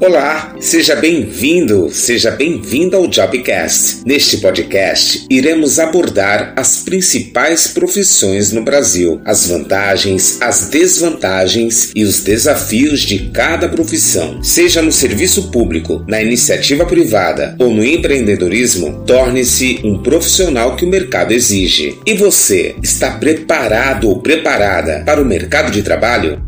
Olá, seja bem-vindo, seja bem-vinda ao Jobcast. Neste podcast, iremos abordar as principais profissões no Brasil, as vantagens, as desvantagens e os desafios de cada profissão. Seja no serviço público, na iniciativa privada ou no empreendedorismo, torne-se um profissional que o mercado exige. E você está preparado ou preparada para o mercado de trabalho?